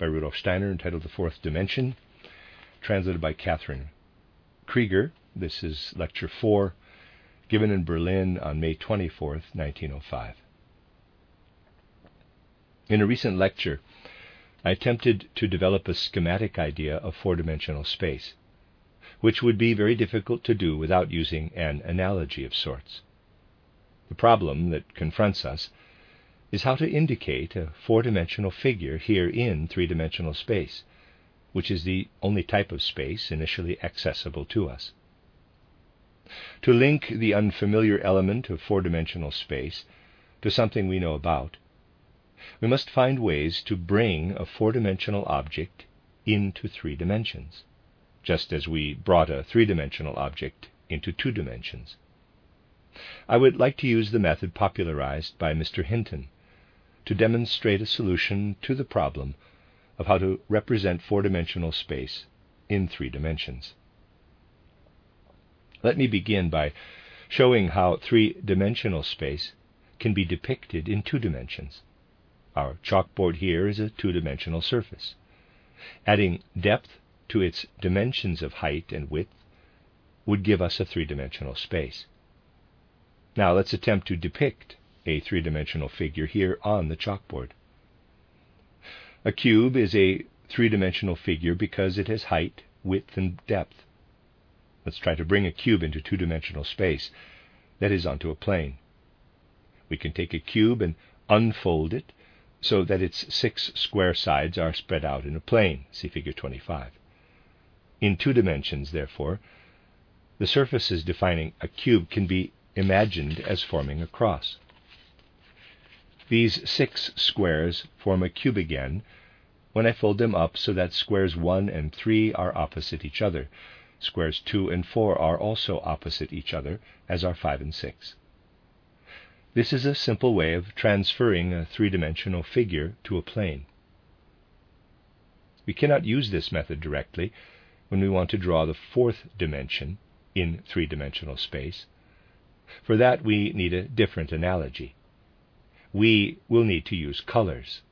by Rudolf Steiner, entitled The Fourth Dimension, translated by Catherine Creeger. This is Lecture 4, given in Berlin on May 24, 1905. In a recent lecture, I attempted to develop a schematic idea of four dimensional space, which would be very difficult to do without using an analogy of sorts. The problem that confronts us is how to indicate a four dimensional figure here in three dimensional space, which is the only type of space initially accessible to us. To link the unfamiliar element of four dimensional space to something we know about, we must find ways to bring a four dimensional object into three dimensions, just as we brought a three dimensional object into two dimensions. I would like to use the method popularized by Mr. Hinton to demonstrate a solution to the problem of how to represent four dimensional space in three dimensions. Let me begin by showing how three dimensional space can be depicted in two dimensions. Our chalkboard here is a two dimensional surface. Adding depth to its dimensions of height and width would give us a three dimensional space. Now let's attempt to depict a three dimensional figure here on the chalkboard. A cube is a three dimensional figure because it has height, width, and depth. Let's try to bring a cube into two dimensional space, that is, onto a plane. We can take a cube and unfold it so that its six square sides are spread out in a plane. See Figure 25. In two dimensions, therefore, the surfaces defining a cube can be imagined as forming a cross. These six squares form a cube again when I fold them up so that squares 1 and 3 are opposite each other. Squares 2 and 4 are also opposite each other, as are 5 and 6. This is a simple way of transferring a three dimensional figure to a plane. We cannot use this method directly when we want to draw the fourth dimension in three dimensional space. For that, we need a different analogy we will need to use colors.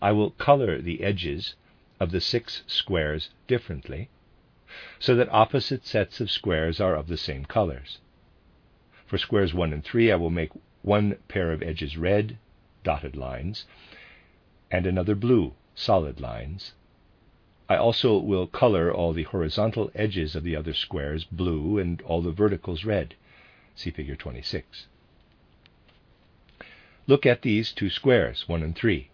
I will color the edges of the six squares differently so that opposite sets of squares are of the same colors. For squares 1 and 3, I will make one pair of edges red, dotted lines, and another blue, solid lines. I also will color all the horizontal edges of the other squares blue and all the verticals red. See figure 26. Look at these two squares, 1 and 3.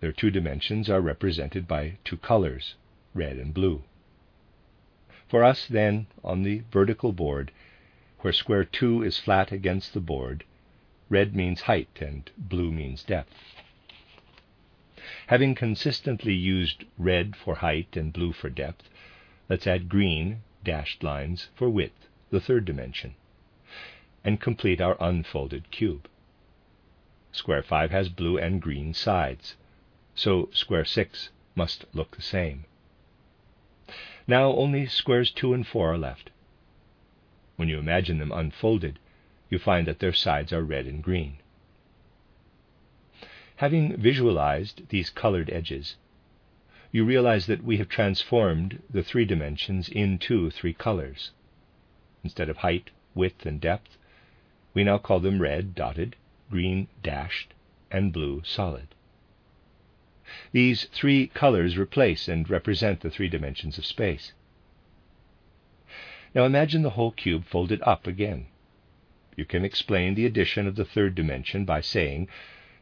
Their two dimensions are represented by two colors, red and blue. For us, then, on the vertical board, where square 2 is flat against the board, red means height and blue means depth. Having consistently used red for height and blue for depth, let's add green dashed lines for width, the third dimension, and complete our unfolded cube. Square 5 has blue and green sides, so square 6 must look the same. Now only squares 2 and 4 are left. When you imagine them unfolded, you find that their sides are red and green. Having visualized these colored edges, you realize that we have transformed the three dimensions into three colors. Instead of height, width, and depth, we now call them red dotted, green dashed, and blue solid. These three colors replace and represent the three dimensions of space. Now imagine the whole cube folded up again. You can explain the addition of the third dimension by saying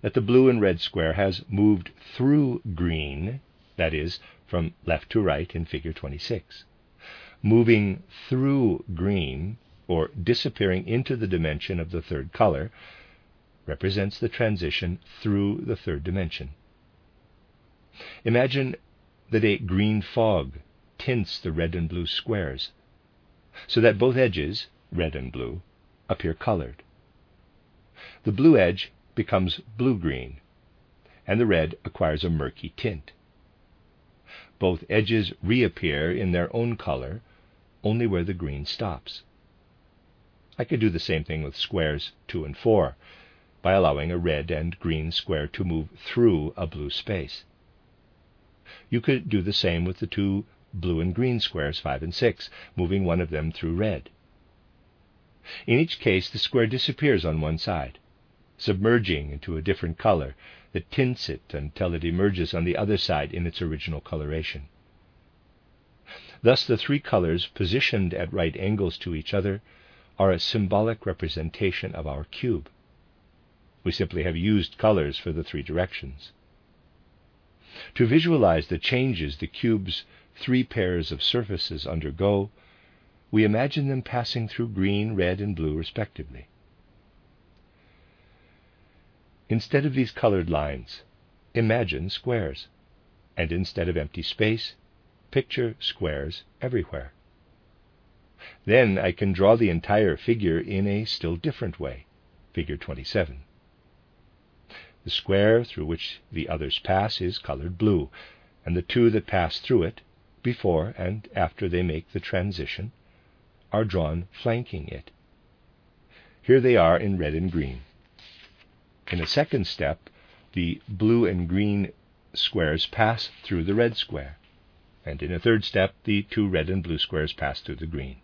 that the blue and red square has moved through green, that is, from left to right in figure 26. Moving through green, or disappearing into the dimension of the third color, represents the transition through the third dimension. Imagine that a green fog tints the red and blue squares, so that both edges, red and blue, appear colored. The blue edge becomes blue green, and the red acquires a murky tint. Both edges reappear in their own color only where the green stops. I could do the same thing with squares 2 and 4 by allowing a red and green square to move through a blue space. You could do the same with the two blue and green squares 5 and 6, moving one of them through red. In each case, the square disappears on one side, submerging into a different color that tints it until it emerges on the other side in its original coloration. Thus, the three colors positioned at right angles to each other are a symbolic representation of our cube. We simply have used colors for the three directions. To visualize the changes the cube's three pairs of surfaces undergo, we imagine them passing through green, red, and blue respectively. Instead of these colored lines, imagine squares, and instead of empty space, picture squares everywhere. Then I can draw the entire figure in a still different way, figure 27. The square through which the others pass is colored blue, and the two that pass through it, before and after they make the transition, are drawn flanking it. Here they are in red and green. In a second step, the blue and green squares pass through the red square, and in a third step, the two red and blue squares pass through the green.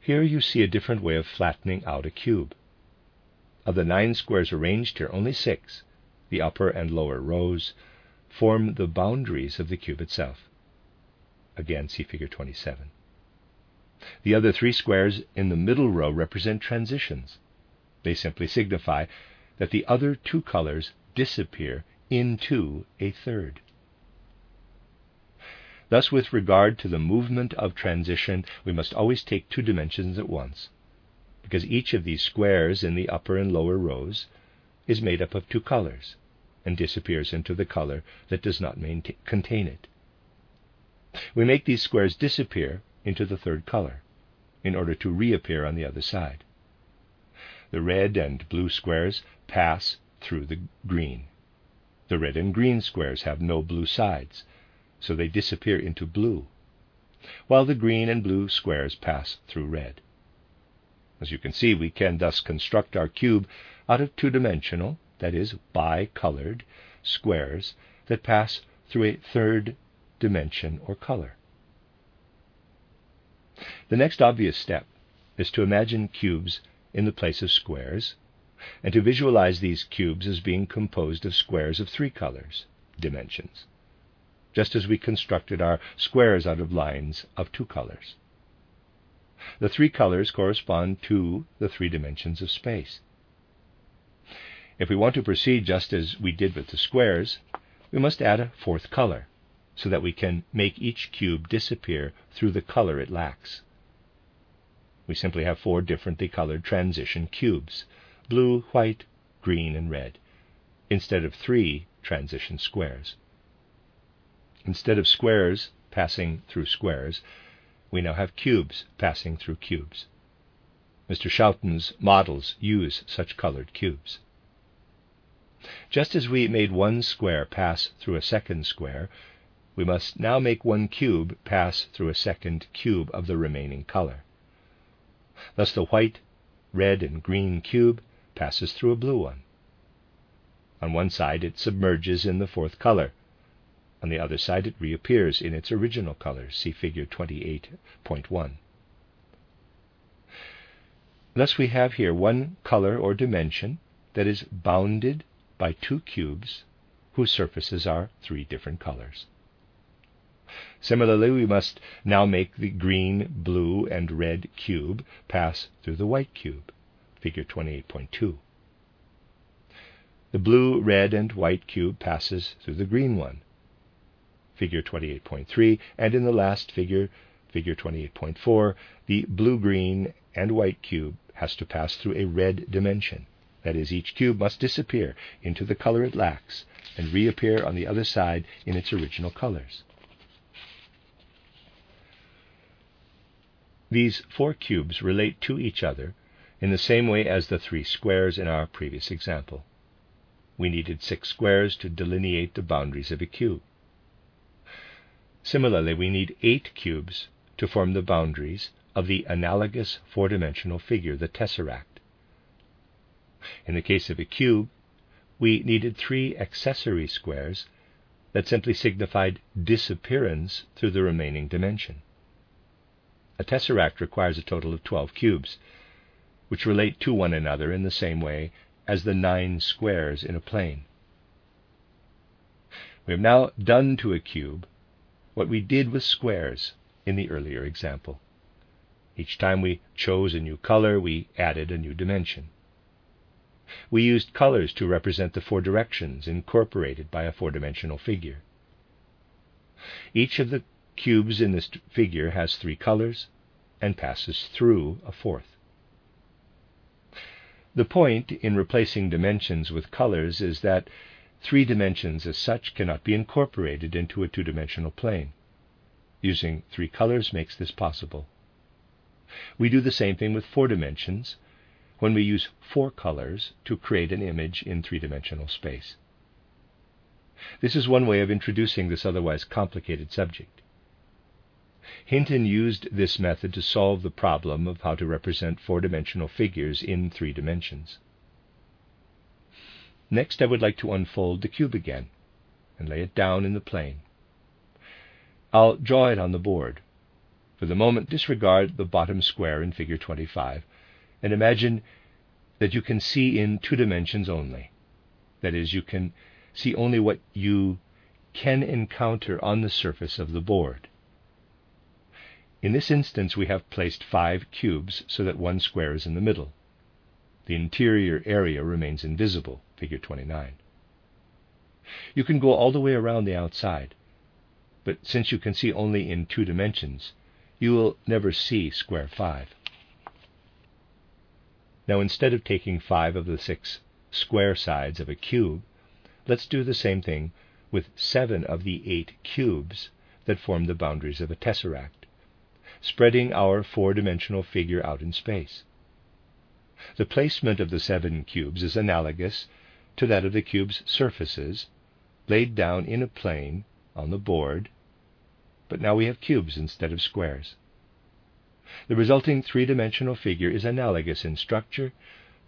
Here you see a different way of flattening out a cube. Of the nine squares arranged here, only six, the upper and lower rows, form the boundaries of the cube itself. Again, see figure 27. The other three squares in the middle row represent transitions. They simply signify that the other two colors disappear into a third. Thus, with regard to the movement of transition, we must always take two dimensions at once, because each of these squares in the upper and lower rows is made up of two colors and disappears into the color that does not maintain, contain it. We make these squares disappear into the third color in order to reappear on the other side. The red and blue squares pass through the green. The red and green squares have no blue sides, so they disappear into blue, while the green and blue squares pass through red. As you can see, we can thus construct our cube out of two dimensional, that is, bi-colored, squares that pass through a third dimension, or color. The next obvious step is to imagine cubes in the place of squares, and to visualize these cubes as being composed of squares of three colors, dimensions, just as we constructed our squares out of lines of two colors. The three colors correspond to the three dimensions of space. If we want to proceed just as we did with the squares, we must add a fourth color, so that we can make each cube disappear through the color it lacks. We simply have four differently colored transition cubes blue, white, green, and red, instead of three transition squares. Instead of squares passing through squares, we now have cubes passing through cubes. Mr. Schouten's models use such colored cubes. Just as we made one square pass through a second square, we must now make one cube pass through a second cube of the remaining color. Thus the white, red, and green cube passes through a blue one. On one side it submerges in the fourth color. On the other side it reappears in its original color. See figure 28.1. Thus we have here one color or dimension that is bounded by two cubes whose surfaces are three different colors. Similarly, we must now make the green, blue, and red cube pass through the white cube, figure 28.2. The blue, red, and white cube passes through the green one, figure 28.3, and in the last figure, figure 28.4, the blue, green, and white cube has to pass through a red dimension, That is, each cube must disappear into the color it lacks and reappear on the other side in its original colors. These four cubes relate to each other in the same way as the three squares in our previous example. We needed six squares to delineate the boundaries of a cube. Similarly, we need eight cubes to form the boundaries of the analogous four dimensional figure, the tesseract. In the case of a cube, we needed three accessory squares that simply signified disappearance through the remaining dimension. A tesseract requires a total of 12 cubes, which relate to one another in the same way as the nine squares in a plane. We have now done to a cube what we did with squares in the earlier example. Each time we chose a new color, we added a new dimension. We used colors to represent the four directions incorporated by a four dimensional figure. Each of the cubes in this figure has three colors and passes through a fourth. The point in replacing dimensions with colors is that three dimensions as such cannot be incorporated into a two dimensional plane. Using three colors makes this possible. We do the same thing with four dimensions when we use four colors to create an image in three dimensional space. This is one way of introducing this otherwise complicated subject. Hinton used this method to solve the problem of how to represent four dimensional figures in three dimensions. Next, I would like to unfold the cube again and lay it down in the plane. I'll draw it on the board. For the moment, disregard the bottom square in figure 25 and imagine that you can see in two dimensions only. That is, you can see only what you can encounter on the surface of the board. In this instance, we have placed five cubes so that one square is in the middle. The interior area remains invisible, figure 29. You can go all the way around the outside, but since you can see only in two dimensions, you will never see square 5. Now, instead of taking five of the six square sides of a cube, let's do the same thing with seven of the eight cubes that form the boundaries of a tesseract spreading our four dimensional figure out in space. The placement of the seven cubes is analogous to that of the cube's surfaces laid down in a plane on the board, but now we have cubes instead of squares. The resulting three dimensional figure is analogous in structure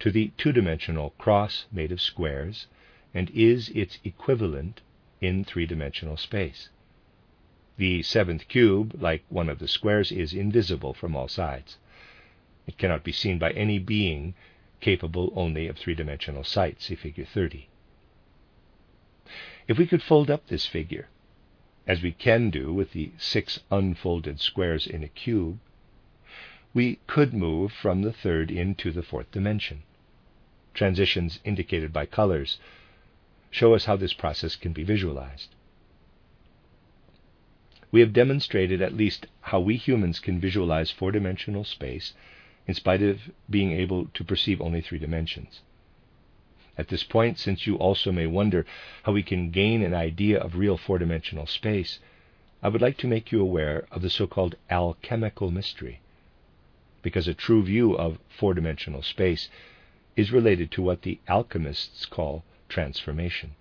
to the two dimensional cross made of squares and is its equivalent in three dimensional space. The seventh cube, like one of the squares, is invisible from all sides. It cannot be seen by any being capable only of three dimensional sight. See figure 30. If we could fold up this figure, as we can do with the six unfolded squares in a cube, we could move from the third into the fourth dimension. Transitions indicated by colors show us how this process can be visualized we have demonstrated at least how we humans can visualize four dimensional space in spite of being able to perceive only three dimensions. At this point, since you also may wonder how we can gain an idea of real four dimensional space, I would like to make you aware of the so called alchemical mystery, because a true view of four dimensional space is related to what the alchemists call transformation.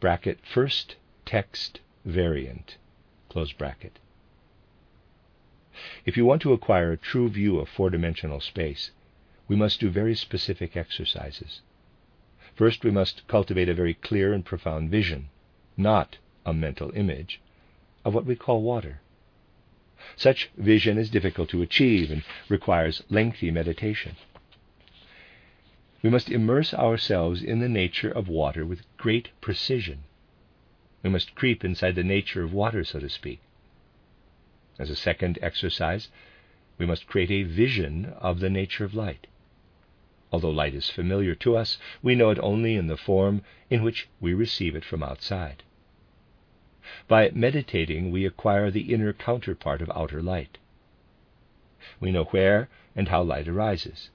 Bracket first text variant. If you want to acquire a true view of four dimensional space, we must do very specific exercises. First, we must cultivate a very clear and profound vision, not a mental image, of what we call water. Such vision is difficult to achieve and requires lengthy meditation. We must immerse ourselves in the nature of water with great precision we must creep inside the nature of water, so to speak. As a second exercise, we must create a vision of the nature of light. Although light is familiar to us, we know it only in the form in which we receive it from outside. By meditating, we acquire the inner counterpart of outer light. We know where and how light arises.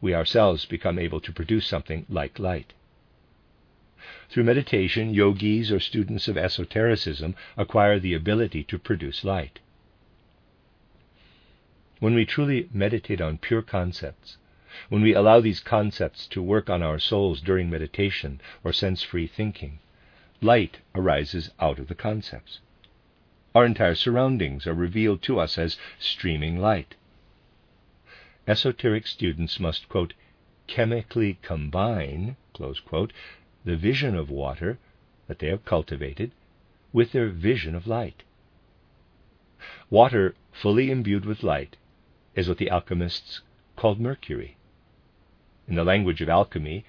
we ourselves become able to produce something like light. Through meditation, yogis or students of esotericism acquire the ability to produce light. When we truly meditate on pure concepts, when we allow these concepts to work on our souls during meditation or sense free thinking, light arises out of the concepts. Our entire surroundings are revealed to us as streaming light. Esoteric students must, quote, chemically combine, quote, the vision of water that they have cultivated with their vision of light. Water fully imbued with light is what the alchemists called mercury. In the language of alchemy,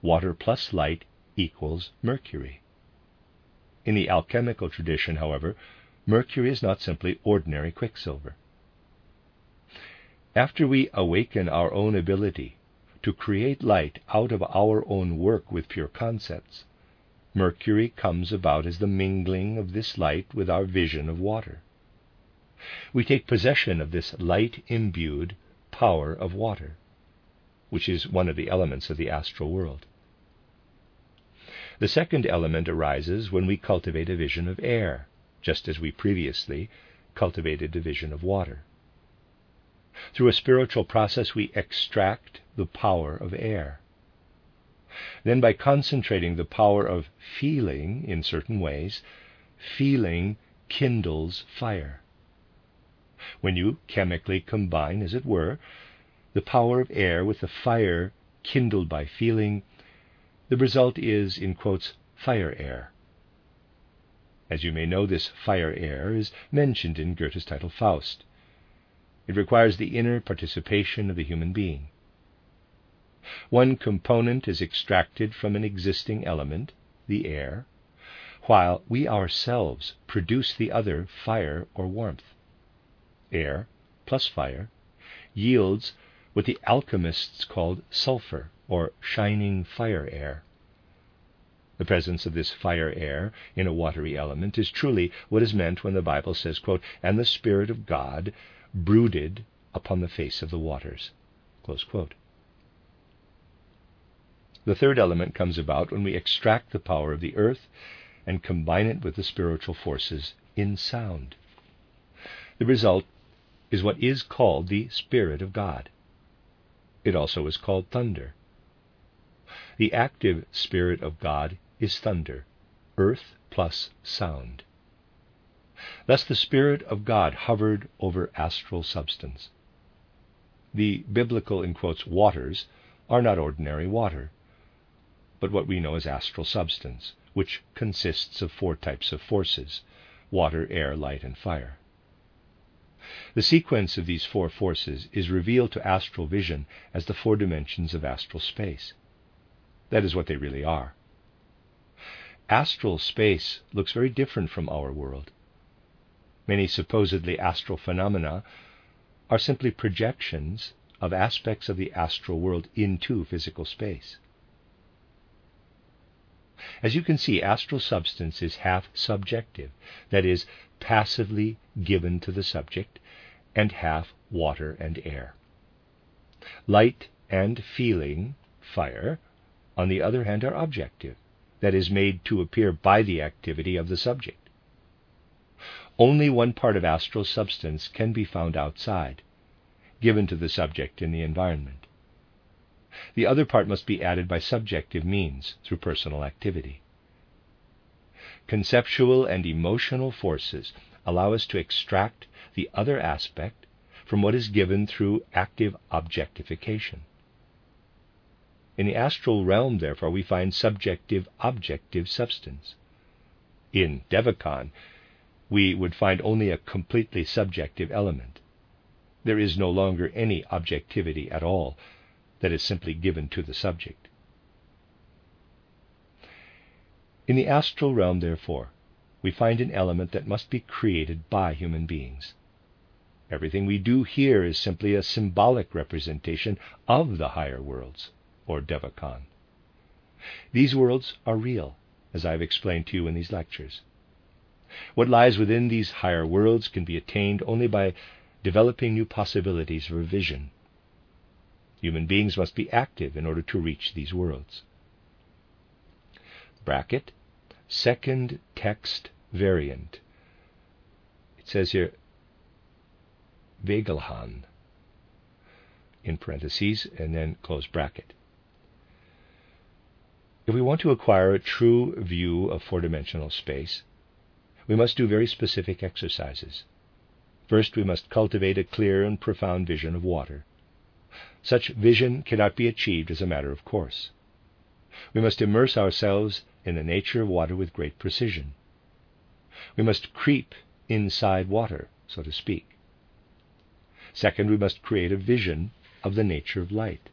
water plus light equals mercury. In the alchemical tradition, however, mercury is not simply ordinary quicksilver. After we awaken our own ability to create light out of our own work with pure concepts, mercury comes about as the mingling of this light with our vision of water. We take possession of this light imbued power of water, which is one of the elements of the astral world. The second element arises when we cultivate a vision of air, just as we previously cultivated a vision of water. Through a spiritual process, we extract the power of air. Then, by concentrating the power of feeling in certain ways, feeling kindles fire. When you chemically combine, as it were, the power of air with the fire kindled by feeling, the result is, in quotes, fire air. As you may know, this fire air is mentioned in Goethe's title Faust. It requires the inner participation of the human being. One component is extracted from an existing element, the air, while we ourselves produce the other, fire or warmth. Air plus fire yields what the alchemists called sulfur, or shining fire air. The presence of this fire air in a watery element is truly what is meant when the Bible says, quote, and the Spirit of God brooded upon the face of the waters. The third element comes about when we extract the power of the earth and combine it with the spiritual forces in sound. The result is what is called the Spirit of God. It also is called thunder. The active Spirit of God is thunder, earth plus sound. Thus the Spirit of God hovered over astral substance. The biblical, in quotes, waters are not ordinary water, but what we know as astral substance, which consists of four types of forces water, air, light, and fire. The sequence of these four forces is revealed to astral vision as the four dimensions of astral space. That is what they really are. Astral space looks very different from our world. Many supposedly astral phenomena are simply projections of aspects of the astral world into physical space. As you can see, astral substance is half subjective, that is, passively given to the subject, and half water and air. Light and feeling, fire, on the other hand, are objective, that is, made to appear by the activity of the subject. Only one part of astral substance can be found outside, given to the subject in the environment. The other part must be added by subjective means through personal activity. Conceptual and emotional forces allow us to extract the other aspect from what is given through active objectification. In the astral realm, therefore, we find subjective objective substance. In Devachan, we would find only a completely subjective element. There is no longer any objectivity at all, that is simply given to the subject. In the astral realm, therefore, we find an element that must be created by human beings. Everything we do here is simply a symbolic representation of the higher worlds, or Devachan. These worlds are real, as I have explained to you in these lectures. What lies within these higher worlds can be attained only by developing new possibilities for vision Human beings must be active in order to reach these worlds. Bracket, second text variant. It says here, Wegelhan, in parentheses, and then close bracket. If we want to acquire a true view of four dimensional space, we must do very specific exercises. First, we must cultivate a clear and profound vision of water. Such vision cannot be achieved as a matter of course. We must immerse ourselves in the nature of water with great precision. We must creep inside water, so to speak. Second, we must create a vision of the nature of light.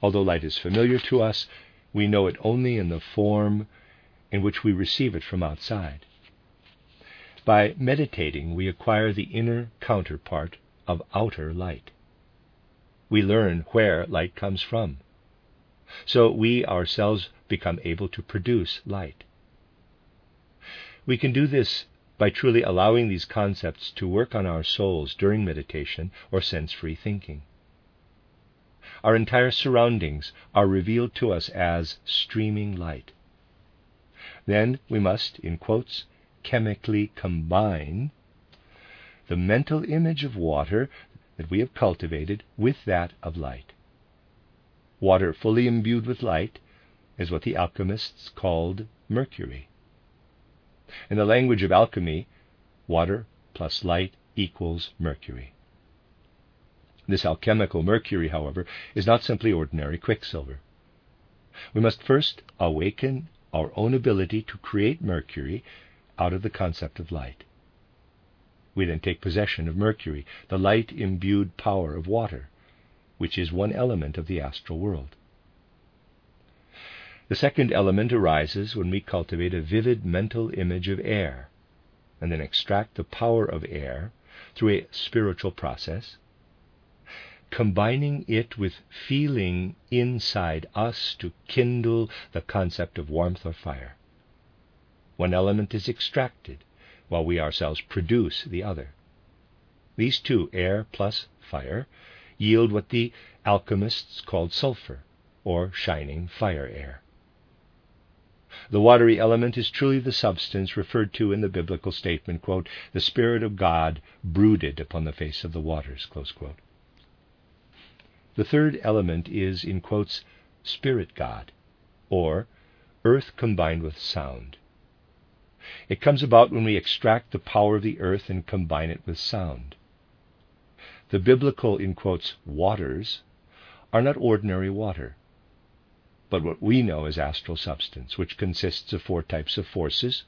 Although light is familiar to us, we know it only in the form in which we receive it from outside. By meditating, we acquire the inner counterpart of outer light. We learn where light comes from. So we ourselves become able to produce light. We can do this by truly allowing these concepts to work on our souls during meditation or sense free thinking. Our entire surroundings are revealed to us as streaming light. Then we must, in quotes, chemically combine the mental image of water that we have cultivated with that of light. Water fully imbued with light is what the alchemists called mercury. In the language of alchemy, water plus light equals mercury. This alchemical mercury, however, is not simply ordinary quicksilver. We must first awaken our own ability to create mercury out of the concept of light. We then take possession of mercury, the light imbued power of water, which is one element of the astral world. The second element arises when we cultivate a vivid mental image of air, and then extract the power of air through a spiritual process, combining it with feeling inside us to kindle the concept of warmth or fire. One element is extracted, while we ourselves produce the other. These two, air plus fire, yield what the alchemists called sulfur, or shining fire air. The watery element is truly the substance referred to in the biblical statement, quote, the Spirit of God brooded upon the face of the waters, The third element is, in quotes, Spirit God, or earth combined with sound. It comes about when we extract the power of the earth and combine it with sound. The biblical, in quotes, waters are not ordinary water but what we know as astral substance, which consists of four types of forces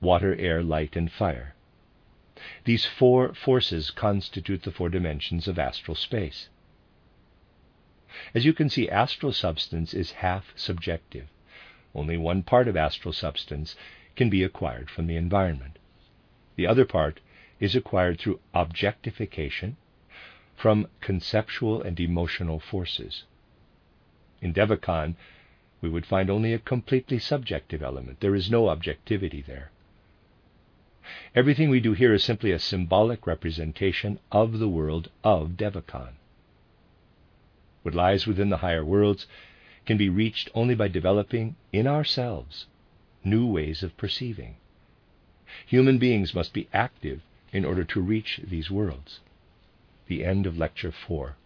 water, air, light, and fire. These four forces constitute the four dimensions of astral space. As you can see, astral substance is half subjective. Only one part of astral substance can be acquired from the environment. The other part is acquired through objectification from conceptual and emotional forces. In Devachan, we would find only a completely subjective element. There is no objectivity there. Everything we do here is simply a symbolic representation of the world of Devachan. What lies within the higher worlds can be reached only by developing in ourselves new ways of perceiving. Human beings must be active in order to reach these worlds. The end of Lecture 4.